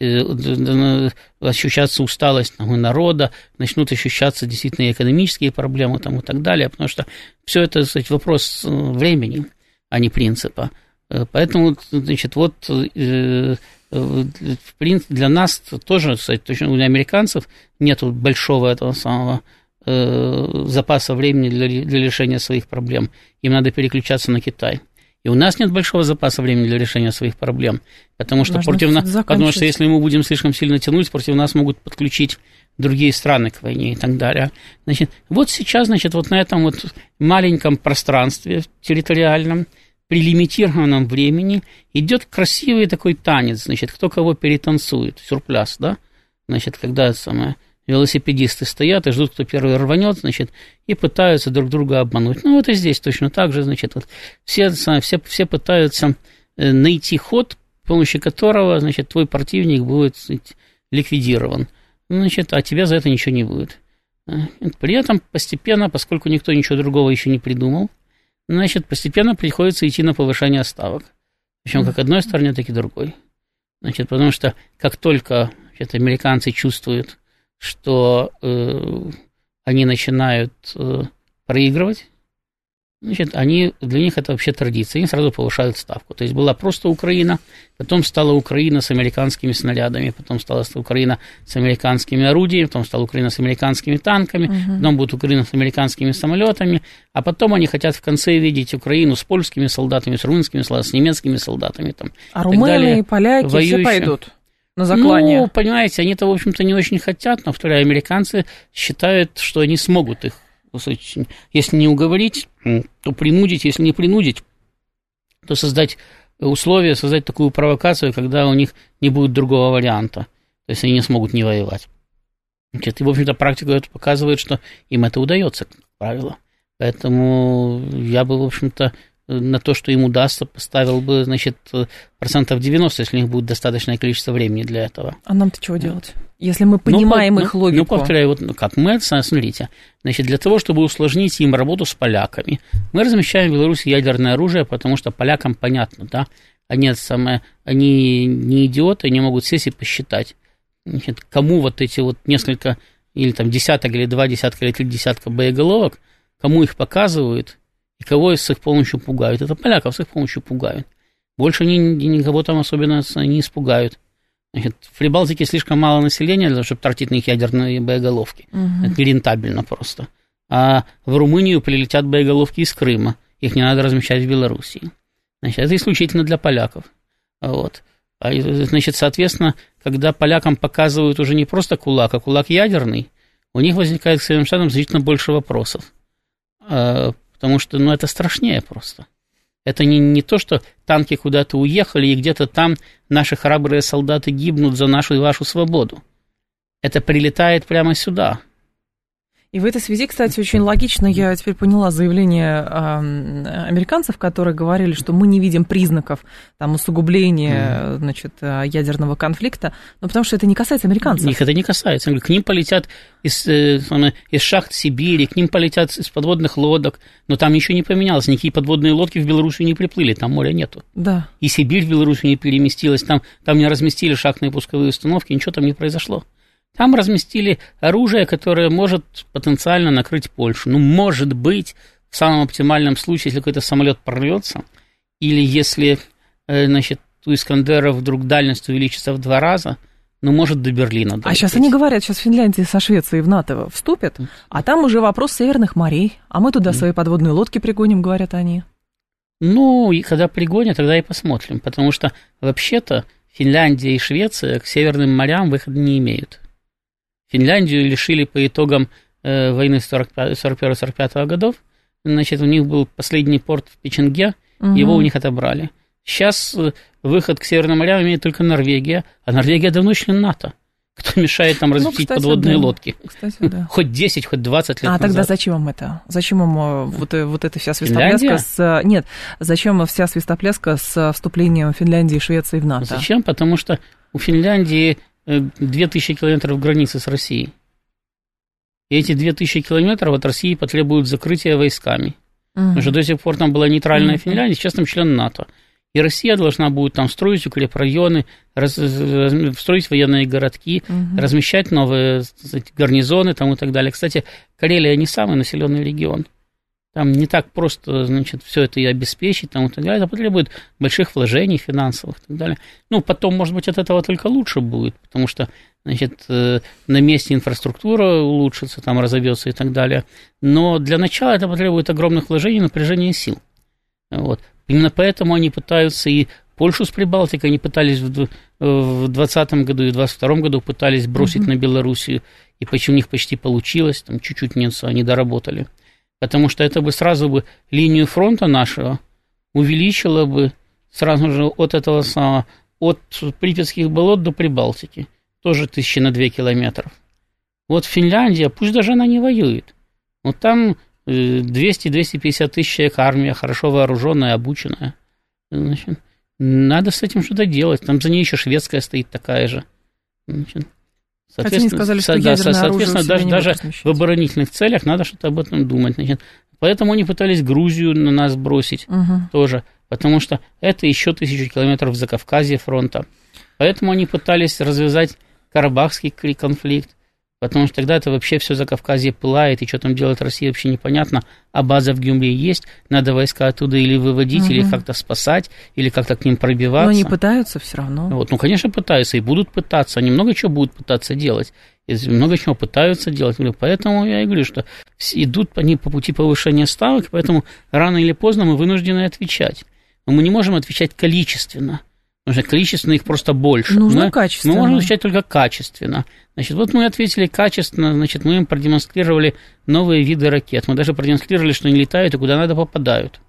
э, ощущаться усталость у народа, начнут ощущаться действительно экономические проблемы там, и так далее, потому что все это сказать, вопрос э, времени, а не принципа. Э, поэтому, значит, вот для нас тоже, кстати, точно у американцев нет большого этого самого запаса времени для, для решения своих проблем. Им надо переключаться на Китай. И у нас нет большого запаса времени для решения своих проблем, потому что, против нас, потому что если мы будем слишком сильно тянуть, против нас могут подключить другие страны к войне и так далее. Значит, вот сейчас, значит, вот на этом вот маленьком пространстве территориальном, при лимитированном времени идет красивый такой танец, значит, кто кого перетанцует, сюрпляс, да, значит, когда самое велосипедисты стоят и ждут, кто первый рванет, значит, и пытаются друг друга обмануть. Ну, вот и здесь точно так же, значит, вот все, все, все пытаются э, найти ход, с помощью которого, значит, твой противник будет значит, ликвидирован. Значит, а тебя за это ничего не будет. Э, при этом постепенно, поскольку никто ничего другого еще не придумал, значит, постепенно приходится идти на повышение ставок. Причем как одной стороне, так и другой. Значит, потому что как только значит, американцы чувствуют, что э, они начинают э, проигрывать, значит, они, для них это вообще традиция, они сразу повышают ставку. То есть была просто Украина, потом стала Украина с американскими снарядами, потом стала Украина с американскими орудиями, потом стала Украина с американскими танками, угу. потом будет Украина с американскими самолетами, а потом они хотят в конце видеть Украину с польскими солдатами, с румынскими солдатами, с немецкими солдатами. Там, а румыны и поляки воюющие. все пойдут на заклание. Ну, понимаете, они-то, в общем-то, не очень хотят, но, вторые американцы считают, что они смогут их, если не уговорить, то принудить, если не принудить, то создать условия, создать такую провокацию, когда у них не будет другого варианта. То есть они не смогут не воевать. И, в общем-то, практика это показывает, что им это удается, как правило. Поэтому я бы, в общем-то, на то, что им удастся, поставил бы, значит, процентов 90, если у них будет достаточное количество времени для этого. А нам-то чего делать? Если мы ну, понимаем ну, их логику. Ну, повторяю, вот ну, как мы, смотрите, значит, для того, чтобы усложнить им работу с поляками, мы размещаем в Беларуси ядерное оружие, потому что полякам понятно, да, они, самое, они не идиоты, они могут сесть и посчитать, значит, кому вот эти вот несколько, или там десяток, или два десятка, или три десятка боеголовок, кому их показывают – и кого с их помощью пугают? Это поляков с их помощью пугают. Больше они никого там особенно не испугают. Значит, в Прибалтике слишком мало населения для того, чтобы тратить на них ядерные боеголовки. Угу. Это нерентабельно просто. А в Румынию прилетят боеголовки из Крыма. Их не надо размещать в Белоруссии. Значит, это исключительно для поляков. Вот. А, значит, соответственно, когда полякам показывают уже не просто кулак, а кулак ядерный, у них возникает к Соединенным Штатам значительно больше вопросов. Потому что, ну, это страшнее просто. Это не, не то, что танки куда-то уехали, и где-то там наши храбрые солдаты гибнут за нашу и вашу свободу. Это прилетает прямо сюда. И в этой связи, кстати, очень логично, я теперь поняла заявление э, американцев, которые говорили, что мы не видим признаков там, усугубления значит, ядерного конфликта, но потому что это не касается американцев. Их это не касается. К ним полетят из, э, из шахт Сибири, к ним полетят из подводных лодок, но там ничего не поменялось, никакие подводные лодки в Белоруссию не приплыли, там моря нету. Да. И Сибирь в Белоруссию не переместилась, там, там не разместили шахтные пусковые установки, ничего там не произошло. Там разместили оружие, которое может потенциально накрыть Польшу. Ну, может быть, в самом оптимальном случае, если какой-то самолет прорвется, или если, э, значит, у Искандера вдруг дальность увеличится в два раза, ну, может, до Берлина. Долететь. А сейчас они говорят, сейчас Финляндия со Швецией в НАТО вступят, а там уже вопрос северных морей, а мы туда свои подводные лодки пригоним, говорят они. Ну, и когда пригонят, тогда и посмотрим, потому что вообще-то Финляндия и Швеция к северным морям выхода не имеют. Финляндию лишили по итогам э, войны 41-45 годов. Значит, у них был последний порт в Печенге, угу. его у них отобрали. Сейчас э, выход к Северным морям имеет только Норвегия, а Норвегия давно член НАТО. Кто (laughs) мешает там разместить ну, кстати, подводные да. лодки? Кстати, да. (laughs) Хоть 10, хоть 20 лет А назад. тогда зачем им это? Зачем им э, вот, вот эта вся свистопляска Финляндия? с... Нет, зачем вся свистопляска с вступлением Финляндии и Швеции в НАТО? Зачем? Потому что у Финляндии 2000 километров границы с Россией. И эти 2000 километров от России потребуют закрытия войсками. Угу. Потому что до сих пор там была нейтральная угу. Финляндия, сейчас там член НАТО. И Россия должна будет там строить укрепрайоны, раз, строить военные городки, угу. размещать новые сказать, гарнизоны там и так далее. Кстати, Карелия не самый населенный регион. Там не так просто, значит, все это и обеспечить, там, и так далее. Это потребует больших вложений финансовых и так далее. Ну, потом, может быть, от этого только лучше будет, потому что, значит, э, на месте инфраструктура улучшится, там разовьется и так далее. Но для начала это потребует огромных вложений напряжения сил. Вот. Именно поэтому они пытаются и Польшу с Прибалтикой, они пытались в 2020 году и в 2022 году пытались бросить угу. на Белоруссию, и почему у них почти получилось, там чуть-чуть немцы они доработали потому что это бы сразу бы линию фронта нашего увеличило бы сразу же от этого самого, от Припятских болот до Прибалтики, тоже тысячи на две километров. Вот Финляндия, пусть даже она не воюет, вот там 200-250 тысяч человек армия, хорошо вооруженная, обученная. Значит, надо с этим что-то делать. Там за ней еще шведская стоит такая же. Значит, Хотя они сказали, что да, соответственно, даже, даже в оборонительных целях надо что-то об этом думать. Значит, поэтому они пытались Грузию на нас бросить угу. тоже, потому что это еще тысячу километров за Кавказье фронта. Поэтому они пытались развязать Карабахский конфликт, потому что тогда это вообще все за Кавказье пылает, и что там делает Россия, вообще непонятно. А база в Гюмре есть, надо войска оттуда или выводить, угу. или как-то спасать, или как-то к ним пробиваться. Но они пытаются все равно. Вот, ну, конечно, пытаются, и будут пытаться. Они много чего будут пытаться делать. И много чего пытаются делать. Поэтому я и говорю, что идут они по пути повышения ставок, поэтому рано или поздно мы вынуждены отвечать. Но мы не можем отвечать количественно – Потому что количественно их просто больше. Нужно мы, качественно. Мы можем отвечать только качественно. Значит, вот мы ответили качественно, значит, мы им продемонстрировали новые виды ракет. Мы даже продемонстрировали, что они летают и куда надо попадают.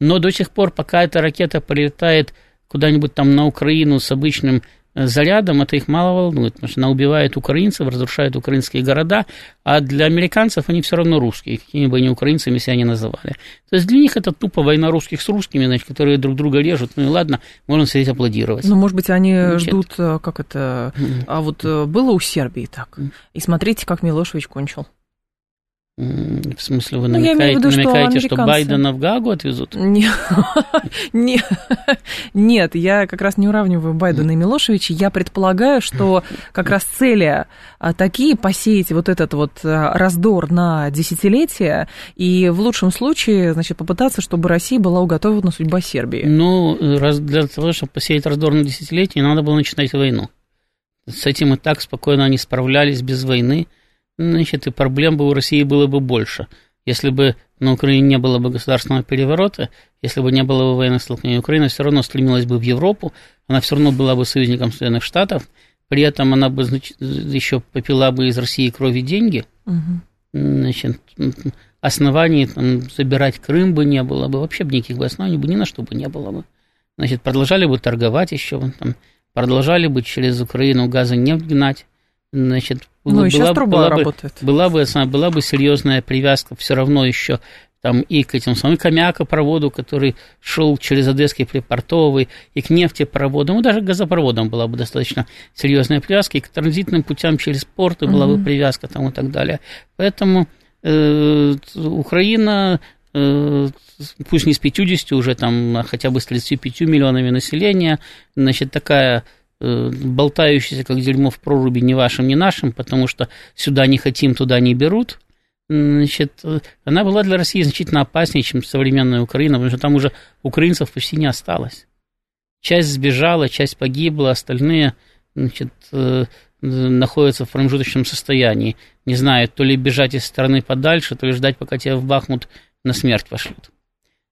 Но до сих пор, пока эта ракета полетает куда-нибудь там на Украину с обычным зарядом, это их мало волнует, потому что она убивает украинцев, разрушает украинские города, а для американцев они все равно русские, какими бы они украинцами себя не называли. То есть для них это тупо война русских с русскими, значит, которые друг друга режут, ну и ладно, можно сидеть аплодировать. Ну, может быть, они Значит. ждут, э, как это, а вот э, было у Сербии так, и смотрите, как Милошевич кончил. В смысле, вы намекаете, ну, виду, намекаете что, что Байдена в Гагу отвезут? Нет, (laughs) нет, я как раз не уравниваю Байдена и Милошевича. Я предполагаю, что как раз цели а, такие посеять вот этот вот а, раздор на десятилетия и в лучшем случае, значит, попытаться, чтобы Россия была уготована судьба Сербии. Ну, для того, чтобы посеять раздор на десятилетия, надо было начинать войну. С этим и так спокойно они справлялись без войны значит, и проблем бы у России было бы больше. Если бы на Украине не было бы государственного переворота, если бы не было бы военных столкновений, Украина все равно стремилась бы в Европу, она все равно была бы союзником Соединенных Штатов, при этом она бы значит, еще попила бы из России крови деньги, угу. значит, оснований там, забирать Крым бы не было бы, вообще бы никаких бы оснований бы ни на что бы не было бы. Значит, продолжали бы торговать еще, там, продолжали бы через Украину газы нефть гнать, значит, Ну, и сейчас труба была работает. Бы, была, бы, была бы серьезная привязка все равно еще там и к этим самым камякопроводу, который шел через Одесский припортовый, и к нефтепроводам, ну, даже к газопроводам была бы достаточно серьезная привязка, и к транзитным путям через порты была mm-hmm. бы привязка там и так далее. Поэтому э, Украина э, пусть не с 50 уже там, а хотя бы с 35 миллионами населения, значит, такая э, болтающаяся, как дерьмо в проруби, ни вашим, ни нашим, потому что сюда не хотим, туда не берут, значит, она была для России значительно опаснее, чем современная Украина, потому что там уже украинцев почти не осталось. Часть сбежала, часть погибла, остальные значит, э, находятся в промежуточном состоянии. Не знаю, то ли бежать из страны подальше, то ли ждать, пока тебя в Бахмут на смерть пошлют.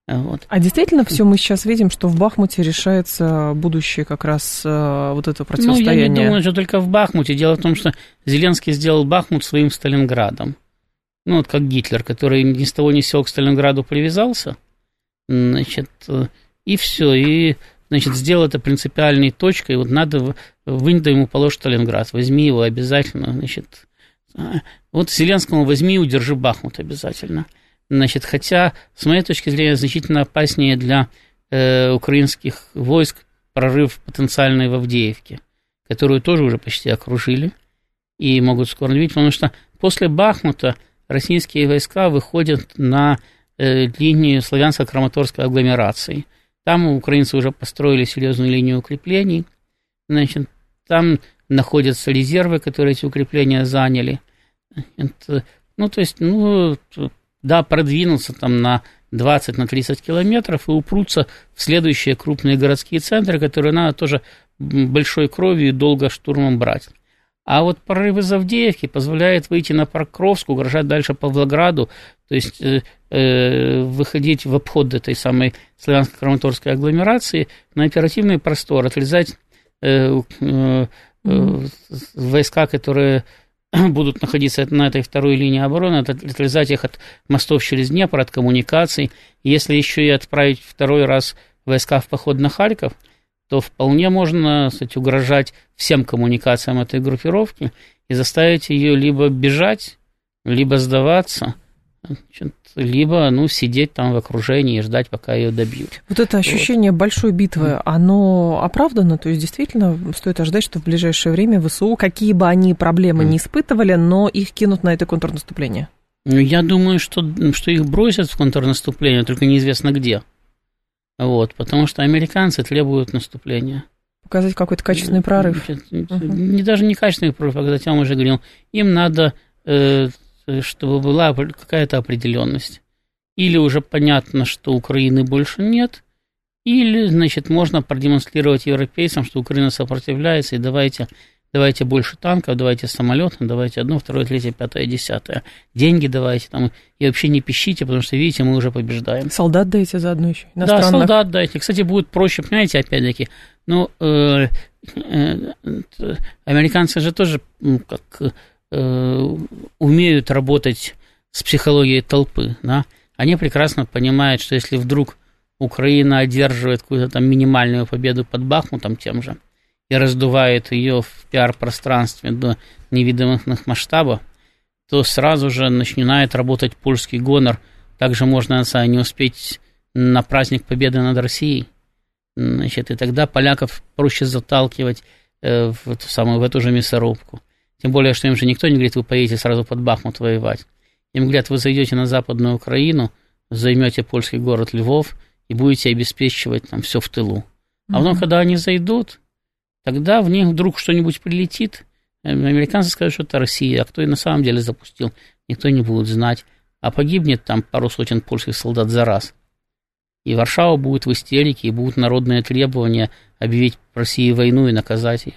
Вот. А действительно все мы сейчас видим, что в Бахмуте решается будущее как раз э, вот это противостояние? Ну, я не думаю, что только в Бахмуте. Дело в том, что Зеленский сделал Бахмут своим Сталинградом ну вот как Гитлер, который ни с того ни с сего к Сталинграду привязался, значит, и все, и, значит, сделал это принципиальной точкой, вот надо, вынь да ему положь Сталинград, возьми его обязательно, значит, вот Зеленскому возьми и удержи Бахмут обязательно. Значит, хотя, с моей точки зрения, значительно опаснее для э, украинских войск прорыв потенциальный в Авдеевке, которую тоже уже почти окружили и могут скоро видеть, потому что после Бахмута российские войска выходят на э, линию славянско-краматорской агломерации. Там украинцы уже построили серьезную линию укреплений. Значит, там находятся резервы, которые эти укрепления заняли. Ну, то есть, ну, да, продвинуться там на 20-30 на километров и упрутся в следующие крупные городские центры, которые надо тоже большой кровью и долго штурмом брать. А вот прорыв из Авдеевки позволяет выйти на Покровск, угрожать дальше Павлограду, то есть э, э, выходить в обход этой самой славянско-краматорской агломерации на оперативный простор, отрезать э, э, э, войска, которые (clears throat) будут находиться на этой второй линии обороны, отрезать их от мостов через Днепр, от коммуникаций. Если еще и отправить второй раз войска в поход на Харьков – то вполне можно, кстати, угрожать всем коммуникациям этой группировки и заставить ее либо бежать, либо сдаваться, либо ну, сидеть там в окружении и ждать, пока ее добьют. Вот это ощущение вот. большой битвы, оно оправдано? То есть действительно стоит ожидать, что в ближайшее время ВСУ, какие бы они проблемы mm. не испытывали, но их кинут на это контрнаступление? Ну, я думаю, что, что их бросят в контрнаступление, только неизвестно где. Вот, потому что американцы требуют наступления. Показать какой-то качественный прорыв. Не даже не качественный прорыв, а когда я уже говорил, им надо, э, чтобы была какая-то определенность. Или уже понятно, что Украины больше нет, или, значит, можно продемонстрировать европейцам, что Украина сопротивляется, и давайте давайте больше танков, давайте самолеты, давайте одно, второе, третье, пятое, десятое. Деньги давайте там, и вообще не пищите, потому что, видите, мы уже побеждаем. Солдат дайте заодно еще, Да, солдат дайте. Кстати, будет проще, понимаете, опять-таки, ну, э, э, американцы же тоже как э, умеют работать с психологией толпы, да, они прекрасно понимают, что если вдруг Украина одерживает какую-то там минимальную победу под Бахмутом тем же, и раздувает ее в пиар-пространстве до невидимых масштабов, то сразу же начинает работать польский гонор. Также можно не успеть на праздник Победы над Россией. Значит, и тогда поляков проще заталкивать э, в, эту самую, в эту же мясорубку. Тем более, что им же никто не говорит, вы поедете сразу под Бахмут воевать. Им говорят, вы зайдете на Западную Украину, займете польский город Львов и будете обеспечивать там все в тылу. А потом, mm-hmm. когда они зайдут, тогда в них вдруг что-нибудь прилетит, э, американцы скажут, что это Россия, а кто и на самом деле запустил, никто не будет знать, а погибнет там пару сотен польских солдат за раз. И Варшава будет в истерике, и будут народные требования объявить России войну и наказать ее.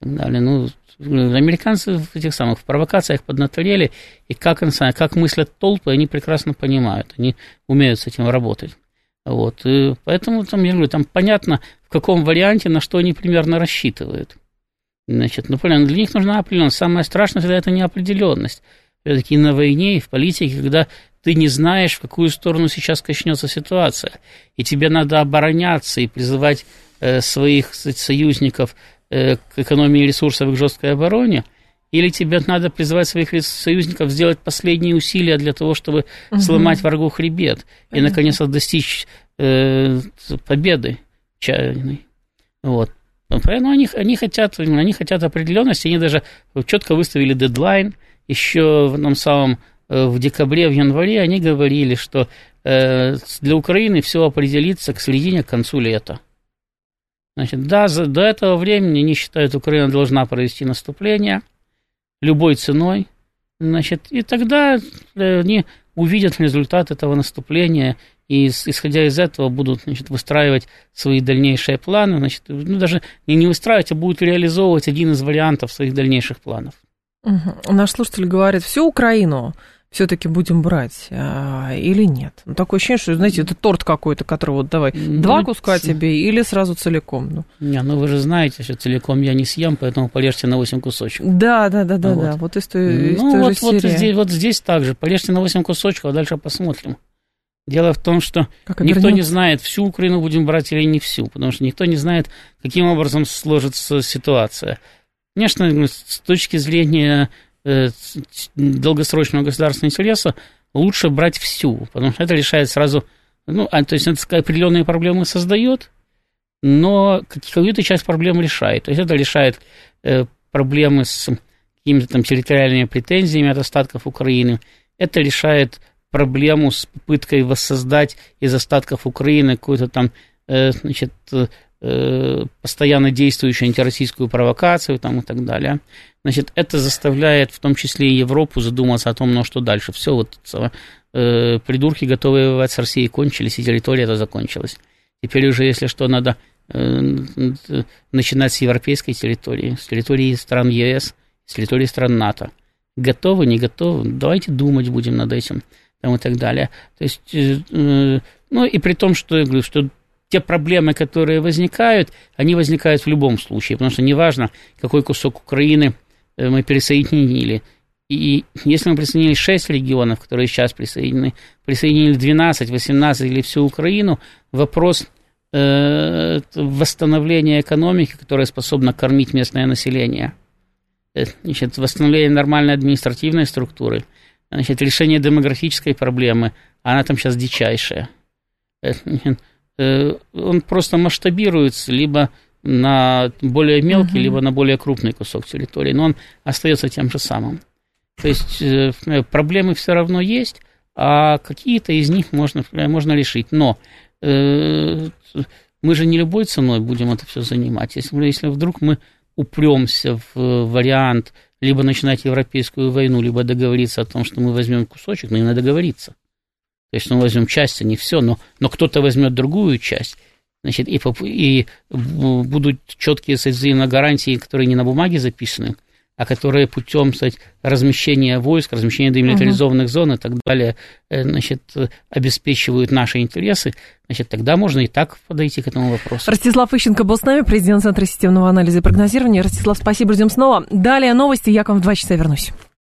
Так далее. Ну, американцы в этих самых провокациях поднаторели, и как, как мыслят толпы, они прекрасно понимают, они умеют с этим работать. Вот, и поэтому там, я говорю, там понятно, в каком варианте, на что они примерно рассчитывают. Значит, ну, понятно, для них нужна определенность. Самое страшное всегда это неопределенность. Все-таки на войне и в политике, когда ты не знаешь, в какую сторону сейчас качнется ситуация, и тебе надо обороняться и призывать э, своих союзников э, к экономии ресурсов и к жесткой обороне, или тебе надо призывать своих союзников сделать последние усилия для того, чтобы угу. сломать врагу хребет и, наконец-то, достичь э, победы чайной. Вот. Поэтому они, они, хотят, они хотят определенности, они даже четко выставили дедлайн. Еще в том самом э, в декабре, в январе они говорили, что э, для Украины все определится к середине, к концу лета. Значит, да, за, до этого времени они считают, Украина должна провести наступление – любой ценой, значит, и тогда э, они увидят результат этого наступления и, исходя из этого, будут значит, выстраивать свои дальнейшие планы, значит, ну, даже не, не выстраивать, а будут реализовывать один из вариантов своих дальнейших планов. Угу. Наш слушатель говорит, всю Украину все-таки будем брать а, или нет? Ну, такое ощущение, что, знаете, это торт какой-то, который вот давай ну, два куска тебе или сразу целиком. Ну. Не, ну вы же знаете, что целиком я не съем, поэтому полежьте на 8 кусочков. Да, да, да, да, вот. да. Вот из той, из ну, той вот, же вот, здесь, вот здесь также. Полежьте на 8 кусочков, а дальше посмотрим. Дело в том, что никто не знает, всю Украину будем брать или не всю, потому что никто не знает, каким образом сложится ситуация. Конечно, с точки зрения долгосрочного государственного интереса лучше брать всю, потому что это решает сразу, ну, а, то есть это определенные проблемы создает, но какую-то часть проблем решает. То есть это решает э, проблемы с какими-то там территориальными претензиями от остатков Украины, это решает проблему с попыткой воссоздать из остатков Украины какую-то там, э, значит, Э, постоянно действующую антироссийскую провокацию там, и так далее. Значит, это заставляет в том числе и Европу задуматься о том, ну что дальше. Все, вот э, придурки, готовые воевать с Россией, кончились, и территория это закончилась. Теперь уже, если что, надо э, начинать с европейской территории, с территории стран ЕС, с территории стран НАТО. Готовы, не готовы? Давайте думать будем над этим там, и так далее. То есть, э, э ну и при том, что я говорю, что те проблемы, которые возникают, они возникают в любом случае, потому что неважно, какой кусок Украины э, мы присоединили. И если мы присоединили 6 регионов, которые сейчас присоединены, присоединили 12, 18 или всю Украину, вопрос э, восстановления экономики, которая способна кормить местное население, э, значит, восстановление нормальной административной структуры, значит, решение демографической проблемы, она там сейчас дичайшая. Э, Э, он просто масштабируется либо на более мелкий, uh-huh. либо на более крупный кусок территории, но он остается тем же самым. То есть э, проблемы все равно есть, а какие-то из них можно, можно решить. Но э, мы же не любой ценой будем это все занимать. Если, если вдруг мы упремся в вариант либо начинать европейскую войну, либо договориться о том, что мы возьмем кусочек, но ну, надо договориться. То есть мы возьмем часть, а не все, но, но кто-то возьмет другую часть, значит, и, и будут четкие взаимно гарантии, которые не на бумаге записаны, а которые путем, кстати, размещения войск, размещения демилитаризованных uh-huh. зон и так далее, э, значит, обеспечивают наши интересы, значит, тогда можно и так подойти к этому вопросу. Ростислав Ищенко был с нами, президент Центра системного анализа и прогнозирования. Ростислав, спасибо, ждем снова. Далее новости, я к вам в два часа вернусь.